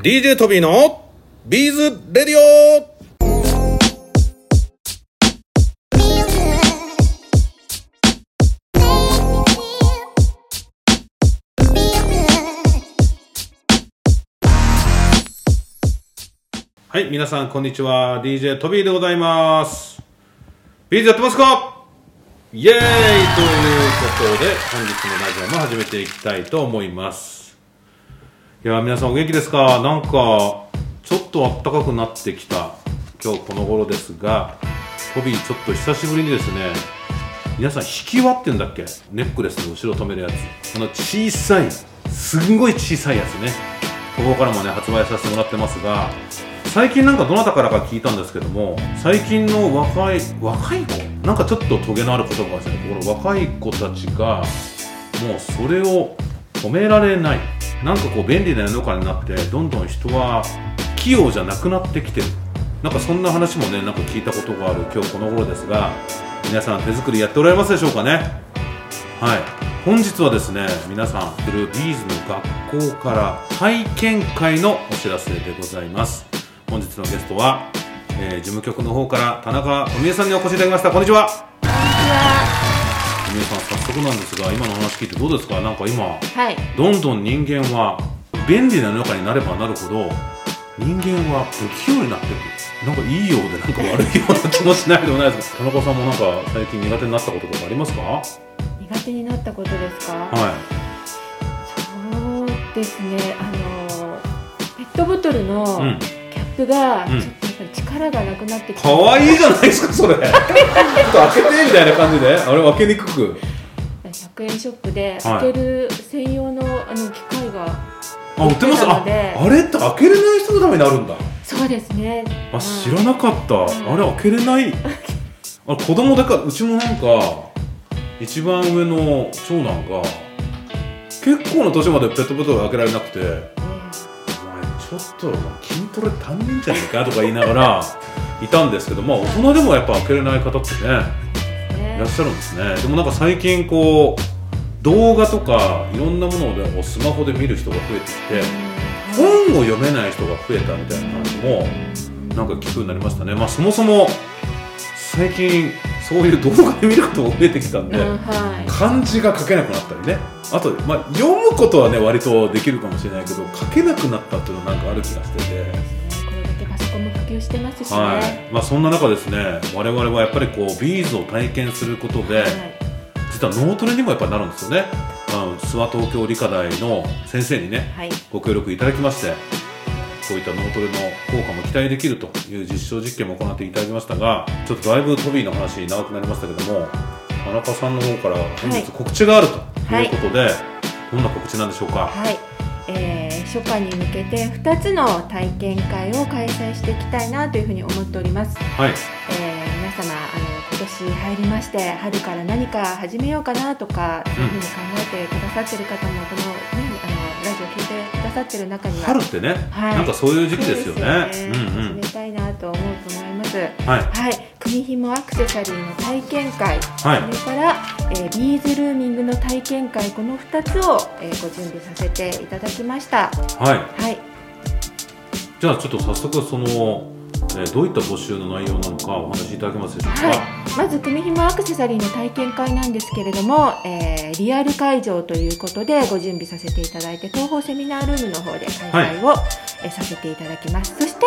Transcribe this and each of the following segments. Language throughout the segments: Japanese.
DJ トビーのビーズレディオはい、皆さんこんにちは。DJ トビーでございます。ビーズやってますか？イエーイということで、本日のラジオも始めていきたいと思います。いや皆さんお元気ですか？なんかちょっと暖かくなってきた。今日この頃ですがトビーちょっと久しぶりにですね皆さん引き輪って言うんだっけ？ネックレスの後ろ止めるやつ。この小さいすんごい小さいやつね。ここからもね発売させてもらってますが最近なんかどなたからか聞いたんですけども最近の若い若い子？なんかちょっとトゲのある言葉ですねこの若い子たちがもうそれを止められない。なんかこう便利な世の中になってどんどん人は器用じゃなくなってきてる。なんかそんな話もねなんか聞いたことがある今日この頃ですが皆さん手作りやっておられますでしょうかね。はい。本日はですね皆さん来るビーズの学校から体験会のお知らせでございます。本日のゲストは、えー事務局の方から田中富江さんにお越しいただきました。こんにちは。富江さん早速なんですが今の話聞いてどうですか？なんか今はい。どんどん人間は便利な世の中になればなるほど人間は不器用になっていくなんかいいようでなんか悪いような気もしないでもないです。けど田中さんもなんか最近苦手になったこととかありますか？は苦手になったことですか？い。そうですね。あのペットボトルのうん。キャップがうん。ちょっとやっぱり力がなくなってきて、かわいいじゃないですかそれ。ちょっと開けてみたいな感じで。あれ開けにくく。100円ショップではい。開ける専用のあの機械が、あ売ってます。ああれって開けれない人のためにあるんだ。そうですね。あ知らなかった。あれ開けれない。あ子供だからうちもなんか一番上の長男が結構な年までペットボトル開けられなくて「お前えちょっと筋トレ足んねえんじゃねえか」とか言いながらいたんですけどまあ大人でもやっぱ開けれない方ってねいらっしゃるんですね。でもなんか最近こう動画とかいろんなものをでスマホで見る人が増えてきて本を読めない人が増えたみたいな話もなんか聞くようになりましたね。まあそもそも最近そういう動画で見ることも増えてきたんで、うんはい。漢字が書けなくなったりね。あと、まあ、読むことはね割とできるかもしれないけど書けなくなったっていうのはなんかある気がしてて、これだけパソコンも普及してますしね。はい。まあ、そんな中ですね我々はやっぱりこうビーズを体験することで、はい。実は脳トレにもやっぱなるんですよね、うん、諏訪東京理科大の先生にねはい。ご協力いただきましてこういった脳トレの効果も期待できるという実証実験も行っていただきましたがちょっとだいぶトビーの話長くなりましたけども田中さんの方から本はい。日告知があるということで、どんな告知なんでしょうか？はい、えー初夏に向けて2つの体験会を開催していきたいなというふうに思っております、はい。えー皆様あの今年入りまして春から何か始めようかなとかそういうふうに考えてくださってる方もこのラジオ聞いてくださってる中には春ってね、はい。なんかそういう時期ですよね。すようんうん。始めたいなと思うと思います。はい。はい、組紐アクセサリーの体験会、はい。それから、えービーズルーミングの体験会。この2つを、えーご準備させていただきました。はい。はい。じゃあちょっと早速その、えーどういった募集の内容なのかお話しいただけますでしょうか、はい、まず組紐アクセサリーの体験会なんですけれども、えーリアル会場ということでご準備させていただいて東宝セミナールームの方で開催を、えーさせていただきます。そして、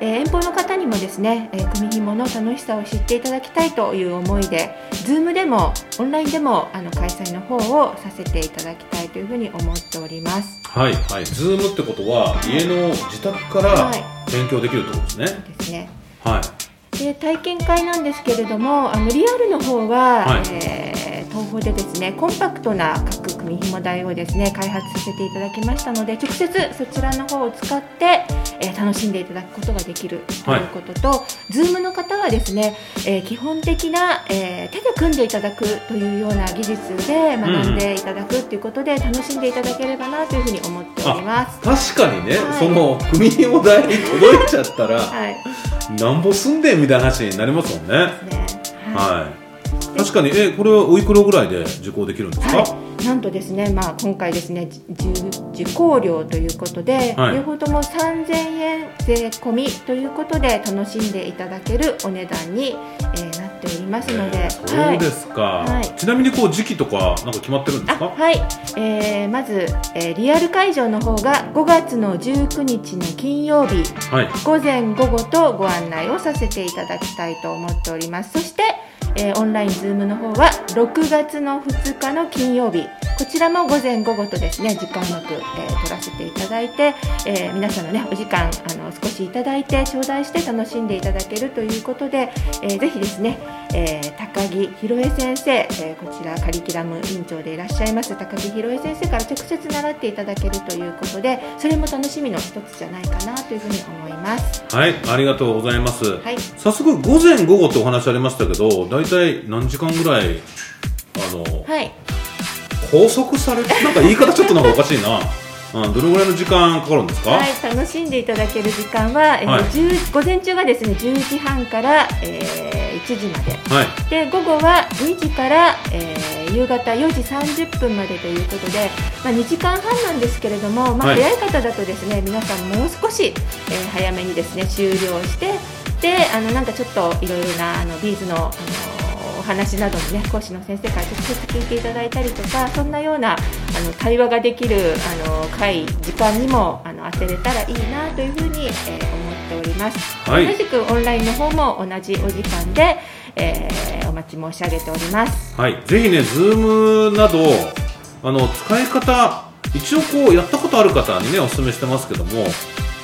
えー遠方の方にもですね、えー組紐の楽しさを知っていただきたいという思いで Zoom でもオンラインでもあの開催の方をさせていただきたいというふうに思っております。はいはい、ズームってことは家の自宅からはい勉強できるってことですね。ですね。はい、で体験会なんですけれどもあのリアルの方は、はい。えー東宝でですねコンパクトな各組紐台をですね開発させていただきましたので直接そちらの方を使って、えー楽しんでいただくことができるとはいいうことと、Zoom の方はですね、えー基本的な、えー手で組んでいただくというような技術で学んでいただくということで楽しんでいただければなというふうに思っております。確かにね、はいその組紐台に届いちゃったら はい、なんぼ住んでんみたいな話になりますもんね。ねはいはい。確かに。えこれはおいくらぐらいで受講できるんですか、はい、なんとですね、まあ、今回ですね受受講料ということで、はい。両方とも3000円税込みということで楽しんでいただけるお値段に、えーなっておりますので、えーそうですか、はい。ちなみにこう時期とかなんか決まってるんですか？あはい、えーまず、えーリアル会場の方が5月の19日の金曜日はい。午前午後とご案内をさせていただきたいと思っております。そして、えーオンラインズームの方は6月の2日の金曜日。こちらも午前午後とですね時間なく、えー取らせていただいて、えー皆さんのねお時間あの少しいただいて頂戴して楽しんでいただけるということで、えーぜひですね、えー高木博恵先生、えーこちらカリキュラム委員長でいらっしゃいます高木博恵先生から直接習っていただけるということでそれも楽しみの一つじゃないかなというふうに思います。はいありがとうございます、はい。早速午前午後ってお話ありましたけど大体何時間ぐらいあのはい。拘束されて なんか言い方ちょっとなんかおかしいな、うん、どのぐらいの時間かかるんですか、はい、楽しんでいただける時間は、えーはい。10午前中がですね10時半から、えー1時まで。はい。で午後は2時から、えー夕方4時30分までということで、まあ、2時間半なんですけれども、まあ、はい。早い方だとですね皆さんもう少し、えー早めにですね終了してであのなんかちょっといろいろなあのビーズの、あのお話などもね講師の先生から直接聞いていただいたりとかそんなようなあの対話ができるあの会時間にもあの当てれたらいいなというふうに、えー思っております、はい。同じくオンラインの方も同じお時間で、えーお待ち申し上げております。はい、ぜひね、Zoom などあの使い方、一応こうやったことある方にねお勧めしてますけども、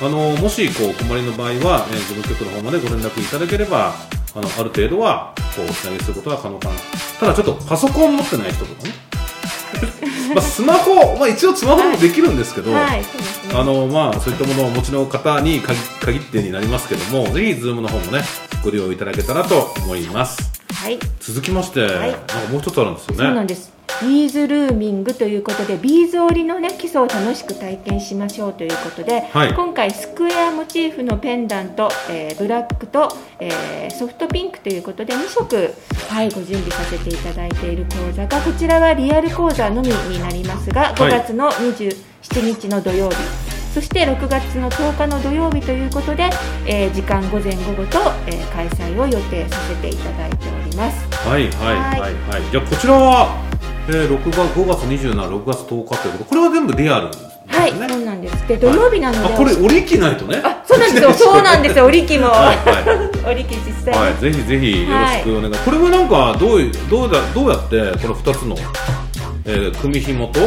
あのもしこう困りの場合は、えー、事務局の方までご連絡いただければ、あのある程度はこうおつなぎすることが可能かな。ただちょっとパソコン持ってない人とかね、まあスマホ、まあ一応スマホでもできるんですけど。あのまあ、そういったものをお持ちの方に限限ってになりますけども、ぜひ Zoom の方もね、ご利用いただけたらと思います。はい続きまして、いなんかもう一つあるんですよね。そうなんですビーズルーミングということでビーズ織りの、ね、基礎を楽しく体験しましょうということで、はい今回スクエアモチーフのペンダント、えーブラックと、えーソフトピンクということで2色、はい、ご準備させていただいている講座がこちらはリアル講座のみになりますが5月の27日の土曜日、そして6月の10日の土曜日ということで、えー時間午前午後と、えー開催を予定させていただいております。はいはいはいはい。じゃあこちらは、えー、6月5月27、6月10日ということこれは全部リアルですね。はい、そうなんです。で、土曜日なので、あこれ折り機ないとね。あ、そうなんですよ。そうなんですよ。折り機も、はいは 折り機実際に、はい、ぜひぜひよろしくお願い、これはなんかどういうどうだどうやってこの2つの、えー、組紐と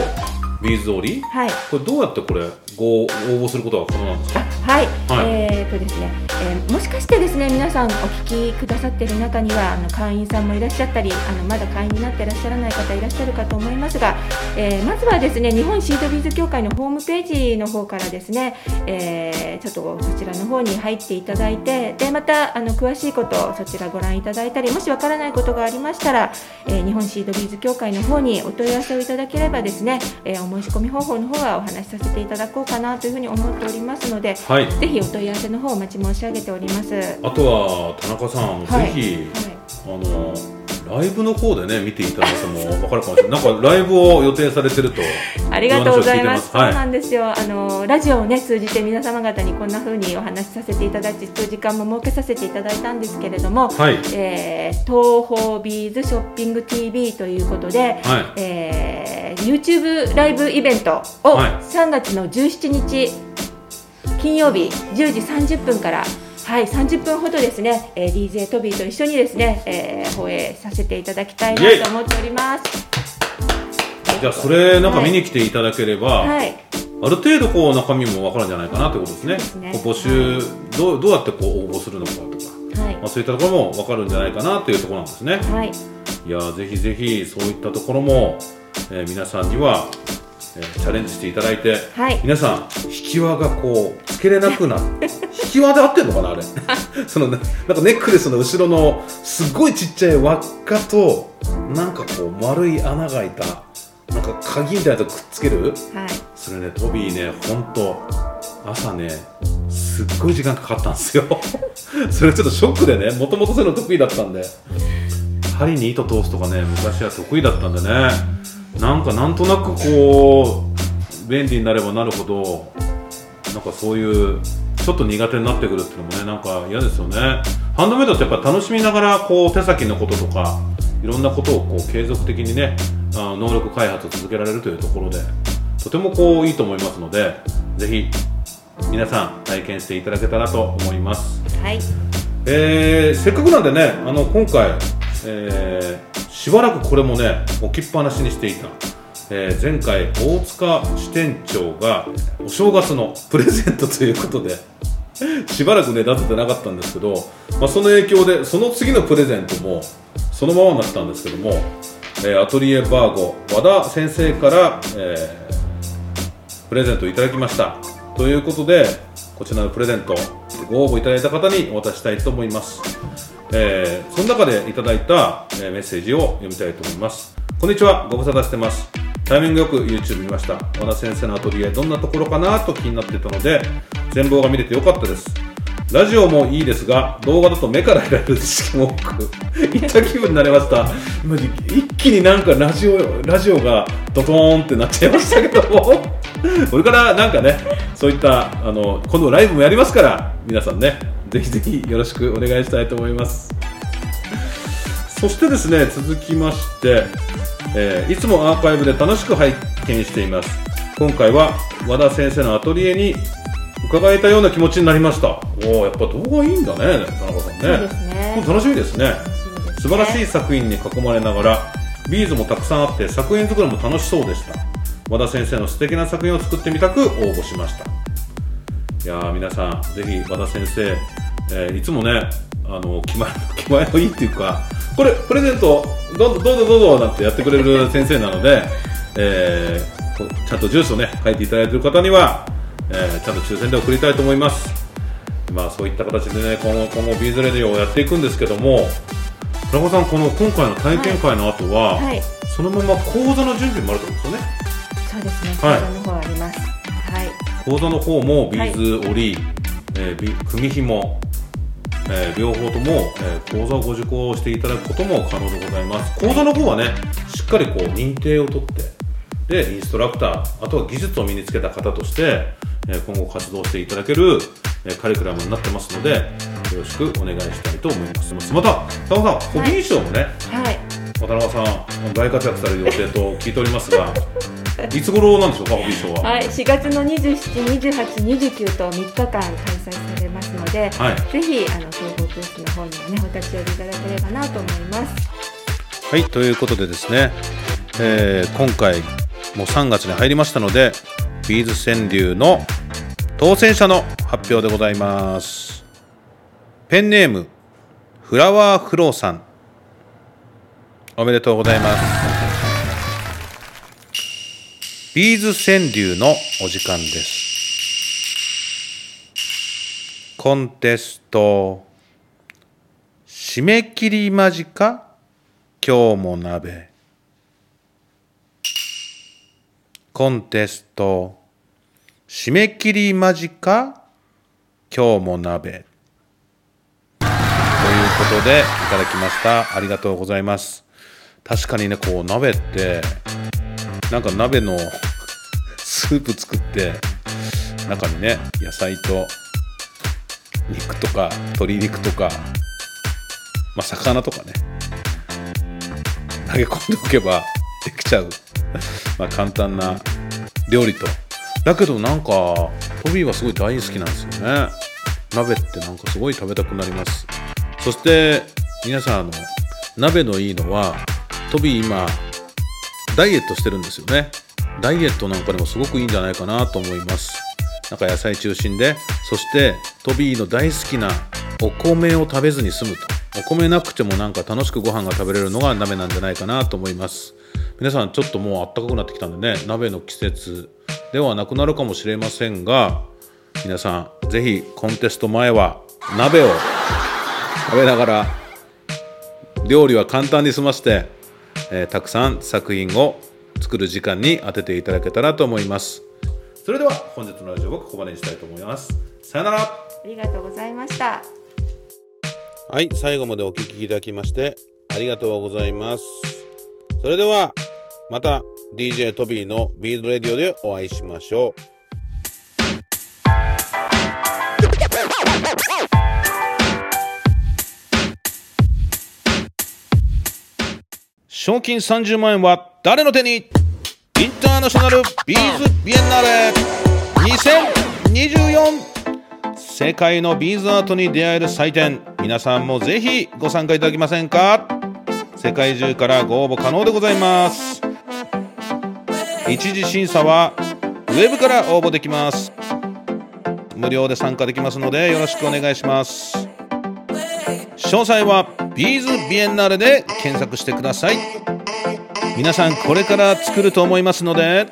ビーズ織りはい。これどうやってこれご応募することが可能なんですか？はい、はいえーとですね、えーもしかしてですね皆さんお聞きくださっている中にはあの会員さんもいらっしゃったりあのまだ会員になっていらっしゃらない方いらっしゃるかと思いますが、えーまずはですね日本シートビーズ協会のホームページの方からですね、えーちょっとそちらの方に入っていただいてでまたあの詳しいことをそちらご覧いただいたりもしわからないことがありましたら、えー日本シートビーズ協会の方にお問い合わせをいただければですね、えーお申し込み方法の方はお話しさせていただこうかなというふうに思っておりますので、はい。ぜひお問い合わせの方お待ち申し上げております。はあとは田中さん、はい。ぜひい、あのライブの方でね見ていただいても分かるかもしれない。なんかライブを予定されてるとありがとうございます。そうなんですよ。あのラジオをね通じて皆様方にこんな風にお話しさせていただいて、そういう時間も設けさせていただいたんですけれども、はい。えー東方ビーズショッピング TV ということで、はい。えー YouTube ライブイベントをはい。3月の17日金曜日10時30分から。はい、30分ほどですね、えー DJ トビーと一緒にですね、えー放映させていただきたいなと思っております。じゃあそれなんか見に来ていただければ、はい、ある程度こう中身も分かるんじゃないかなということですね。すね。募集どうどうやってこう応募するのかとか、はい。まあ、そういったところも分かるんじゃないかなというところなんですね。はい、いやーぜひぜひそういったところも、えー皆さんには、えーチャレンジしていただいて、はい。皆さん引き輪がこうつけれなくなる引き輪で合ってんのかなあれ。そのななんかネックレスの後ろのすごいちっちゃい輪っかとなんかこう丸い穴が開いたなんか鍵みたいなとこくっつける？はい、それねトビーね本当朝ねすっごい時間かかったんですよ。それちょっとショックでねもともとそういうの得意だったんで。針に糸通すとかね昔は得意だったんでね。なんかなんとなくこう便利になればなるほどなんかそういうちょっと苦手になってくるっていうのもねなんか嫌ですよね。ハンドメイドってやっぱ楽しみながらこう手先のこととかいろんなことをこう継続的にねあ能力開発を続けられるというところでとてもこういいと思いますのでぜひ皆さん体験していただけたらと思います。はい。えーせっかくなんでねあの今回、えーしばらくこれもね置きっぱなしにしていた、えー前回大塚支店長がお正月のプレゼントということでしばらくね出せてなかったんですけど、まあ、その影響でその次のプレゼントもそのままになったんですけども、えーアトリエバーゴ和田先生から、えープレゼントいただきました。ということでこちらのプレゼントご応募いただいた方にお渡ししたいと思います、えーその中でいただいた、えメッセージを読みたいと思います。こんにちはご無沙汰してます。タイミングよく YouTube 見ました。和田先生のアトリエどんなところかなと気になってたので全貌が見れてよかったです。ラジオもいいですが動画だと目から得られる知識も多く行った気分になりました。今一気になんかラジオラジオがドトーンってなっちゃいましたけども。これからなんかねそういったあの今度ライブもやりますから皆さんねぜひぜひよろしくお願いしたいと思います。そしてですね続きまして、えーいつもアーカイブで楽しく拝見しています。今回は和田先生のアトリエに伺えたような気持ちになりました。おおやっぱ動画いいんだね田中さんね。そうですね。楽しみですね。ね。素晴らしい作品に囲まれながらビーズもたくさんあって作品作りも楽しそうでした。和田先生の素敵な作品を作ってみたく応募しました。いやー皆さんぜひ和田先生、えーいつもねあの気前気前のいいっていうかこれプレゼントどうぞどうぞどうぞなんてやってくれる先生なので、えーこちゃんと住所ね書いていただいている方には、えーちゃんと抽選で送りたいと思います。まあそういった形でね今後今後ビーズレディオをやっていくんですけども田中さんこの今回の体験会の後は、はい。そのまま講座の準備もあると思うんですよね？そうですね。はい。講座の方あります。はい。講座の方もビーズ織り、えービ組紐、えー両方とも、えー講座をご受講していただくことも可能でございます。講座の方はねしっかりこう認定を取ってでインストラクターあとは技術を身につけた方として、えー今後活動していただける、えーカリキュラムになってますのでよろしくお願いしたいと思います。また田中さんホビー賞もね、はい。渡辺さん大活躍される予定と聞いておりますが いつ頃なんでしょうかホビー賞は？はい、4月の27、28、29と3日間開催されますので、はいぜひあの総合ブースの方にもねお立ち寄りいただければなと思います。はい、ということでですね、えー今回もう3月に入りましたので、ビーズ川柳の当選者の発表でございます。ペンネーム、フラワーフローさん。おめでとうございます。ビーズ川柳のお時間です。コンテスト、締め切り間近？今日も鍋。コンテスト締め切り間近？今日も鍋。ということでいただきました。ありがとうございます。確かにねこう鍋ってなんか鍋の スープ作って中にね野菜と肉とか鶏肉とかまあ魚とかね。投げ込んでおけばできちゃう。ま簡単な料理と。だけどなんかトビーはすごい大好きなんですよね。鍋ってなんかすごい食べたくなります。そして皆さんあの鍋のいいのはトビー今ダイエットしてるんですよね。ダイエットなんかでもすごくいいんじゃないかなと思います。なんか野菜中心でそしてトビーの大好きなお米を食べずに済むと。お米なくてもなんか楽しくご飯が食べれるのが鍋なんじゃないかなと思います。皆さんちょっともうあったかくなってきたんでね鍋の季節ではなくなるかもしれませんが皆さんぜひコンテスト前は鍋を食べながら料理は簡単に済ませて、えーたくさん作品を作る時間に当てていただけたらと思います。それでは本日のラジオはここまでにしたいと思いますさよならありがとうございました。はい最後までお聞きいただきましてありがとうございます。それでは、また DJ トビーのビーズレディオでお会いしましょう。賞金30万円は誰の手に？ナショナルビーズビエンナーレ2024世界のビーズアートに出会える祭典。皆さんもぜひご参加いただけませんか？世界中からご応募可能でございます。一次審査はウェブから応募できます。無料で参加できますのでよろしくお願いします。詳細はビーズビエンナーレで検索してください。皆さんこれから作ると思いますので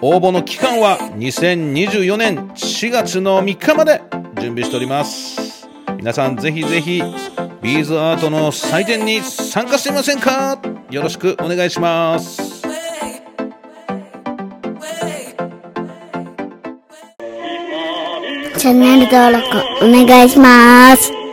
応募の期間は2024年4月の3日まで準備しております。皆さんぜひぜひビーズアートの祭典に参加してみませんか？よろしくお願いします。チャンネル登録お願いします。